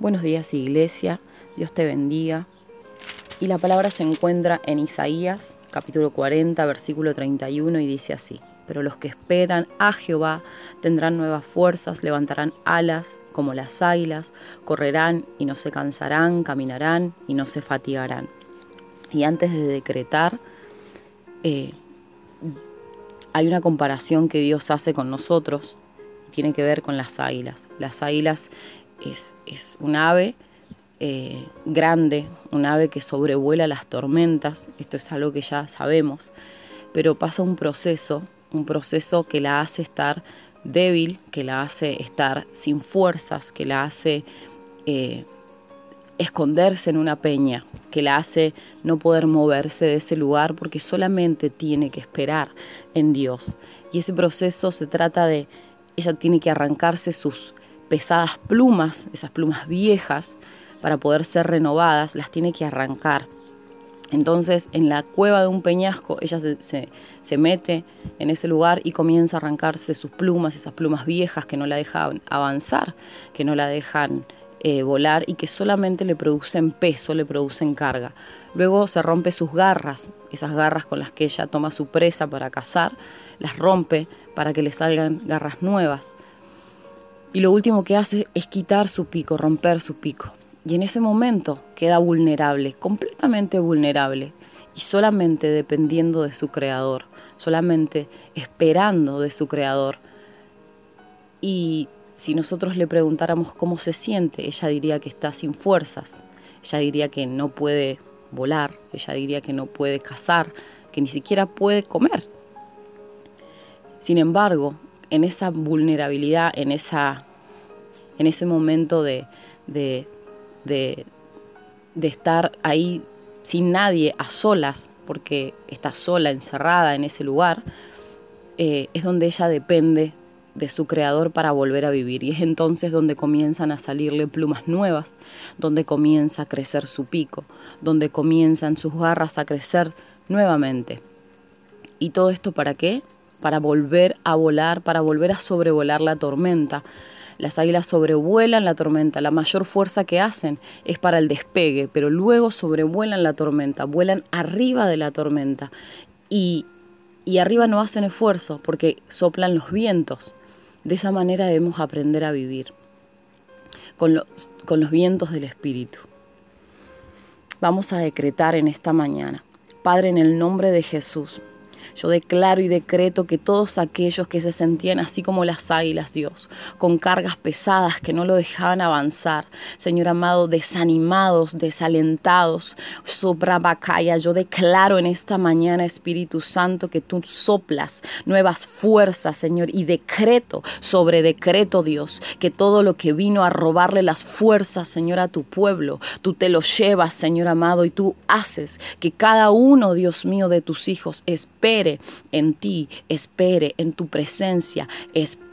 Buenos días Iglesia, Dios te bendiga. Y la palabra se encuentra en Isaías capítulo 40 versículo 31 y dice así, pero los que esperan a Jehová tendrán nuevas fuerzas, levantarán alas como las águilas, correrán y no se cansarán, caminarán y no se fatigarán. Y antes de decretar, eh, hay una comparación que Dios hace con nosotros, tiene que ver con las águilas. Las águilas es, un ave eh, grande, un ave que sobrevuela las tormentas, esto es algo que ya sabemos, pero pasa un proceso, un proceso que la hace estar débil, que la hace estar sin fuerzas, que la hace eh, esconderse en una peña, que la hace no poder moverse de ese lugar porque solamente tiene que esperar en Dios. Y ese proceso se trata de, ella tiene que arrancarse sus pesadas plumas, esas plumas viejas, para poder ser renovadas, las tiene que arrancar. Entonces, en la cueva de un peñasco, ella se, se, mete en ese lugar y comienza a arrancarse sus plumas, esas plumas viejas que no la dejan avanzar, que no la dejan eh, volar y que solamente le producen peso, le producen carga. Luego se rompe sus garras, esas garras con las que ella toma su presa para cazar, las rompe para que le salgan garras nuevas y lo último que hace es quitar su pico, romper su pico. Y en ese momento queda vulnerable, completamente vulnerable, y solamente dependiendo de su creador, solamente esperando de su creador. Y si nosotros le preguntáramos cómo se siente, ella diría que está sin fuerzas, ella diría que no puede volar, ella diría que no puede cazar, que ni siquiera puede comer. Sin embargo, en esa vulnerabilidad, en, esa, en ese momento de, de, estar ahí sin nadie, a solas, porque está sola, encerrada en ese lugar, eh, es donde ella depende de su creador para volver a vivir. Y es entonces donde comienzan a salirle plumas nuevas, donde comienza a crecer su pico, donde comienzan sus garras a crecer nuevamente. ¿Y todo esto para qué? Para volver a volar, para volver a sobrevolar la tormenta. Las águilas sobrevuelan la tormenta, la mayor fuerza que hacen es para el despegue, pero luego sobrevuelan la tormenta, vuelan arriba de la tormenta y, y arriba no hacen esfuerzo porque soplan los vientos. De esa manera debemos aprender a vivir con los, con los vientos del Espíritu. Vamos a decretar en esta mañana. Padre, en el nombre de Jesús, yo declaro y decreto que todos aquellos que se sentían así como las águilas, Dios, con cargas pesadas que no lo dejaban avanzar, Señor amado, desanimados, desalentados, bacaya, yo declaro en esta mañana, Espíritu Santo, que tú soplas nuevas fuerzas, Señor, y decreto sobre decreto, Dios, que todo lo que vino a robarle las fuerzas, Señor, a tu pueblo, tú te lo llevas, Señor amado, y tú haces que cada uno, Dios mío, de tus hijos espere en ti, espere en tu presencia, espere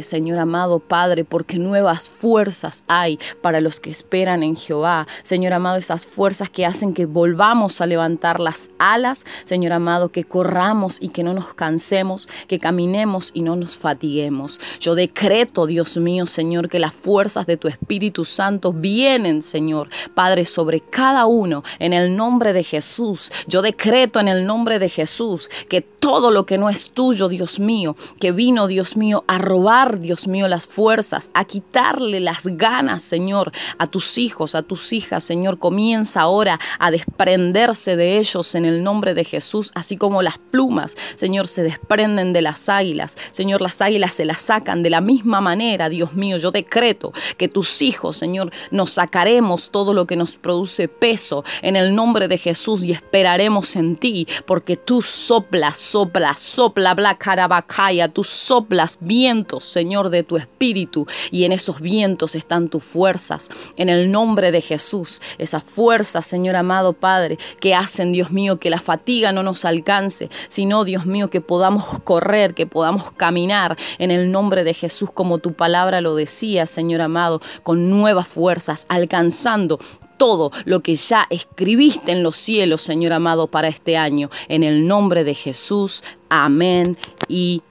Señor amado Padre, porque nuevas fuerzas hay para los que esperan en Jehová. Señor amado, esas fuerzas que hacen que volvamos a levantar las alas, Señor amado, que corramos y que no nos cansemos, que caminemos y no nos fatiguemos. Yo decreto, Dios mío, Señor, que las fuerzas de tu Espíritu Santo vienen, Señor, Padre, sobre cada uno en el nombre de Jesús. Yo decreto en el nombre de Jesús que sakit todo lo que no es tuyo, Dios mío, que vino, Dios mío, a robar, Dios mío, las fuerzas, a quitarle las ganas, Señor, a tus hijos, a tus hijas, Señor. Comienza ahora a desprenderse de ellos en el nombre de Jesús, así como las plumas, Señor, se desprenden de las águilas. Señor, las águilas se las sacan de la misma manera, Dios mío. Yo decreto que tus hijos, Señor, nos sacaremos todo lo que nos produce peso en el nombre de Jesús y esperaremos en ti, porque tú soplas, soplas, sopla, bla, carabacaya, tú soplas bien Señor, de tu espíritu. Y en esos vientos están tus fuerzas. En el nombre de Jesús, esas fuerzas, Señor amado Padre, que hacen, Dios mío, que la fatiga no nos alcance, sino, Dios mío, que podamos correr, que podamos caminar en el nombre de Jesús, como tu palabra lo decía, Señor amado, con nuevas fuerzas, alcanzando todo lo que ya escribiste en los cielos, Señor amado, para este año. En el nombre de Jesús, amén y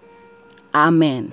amén.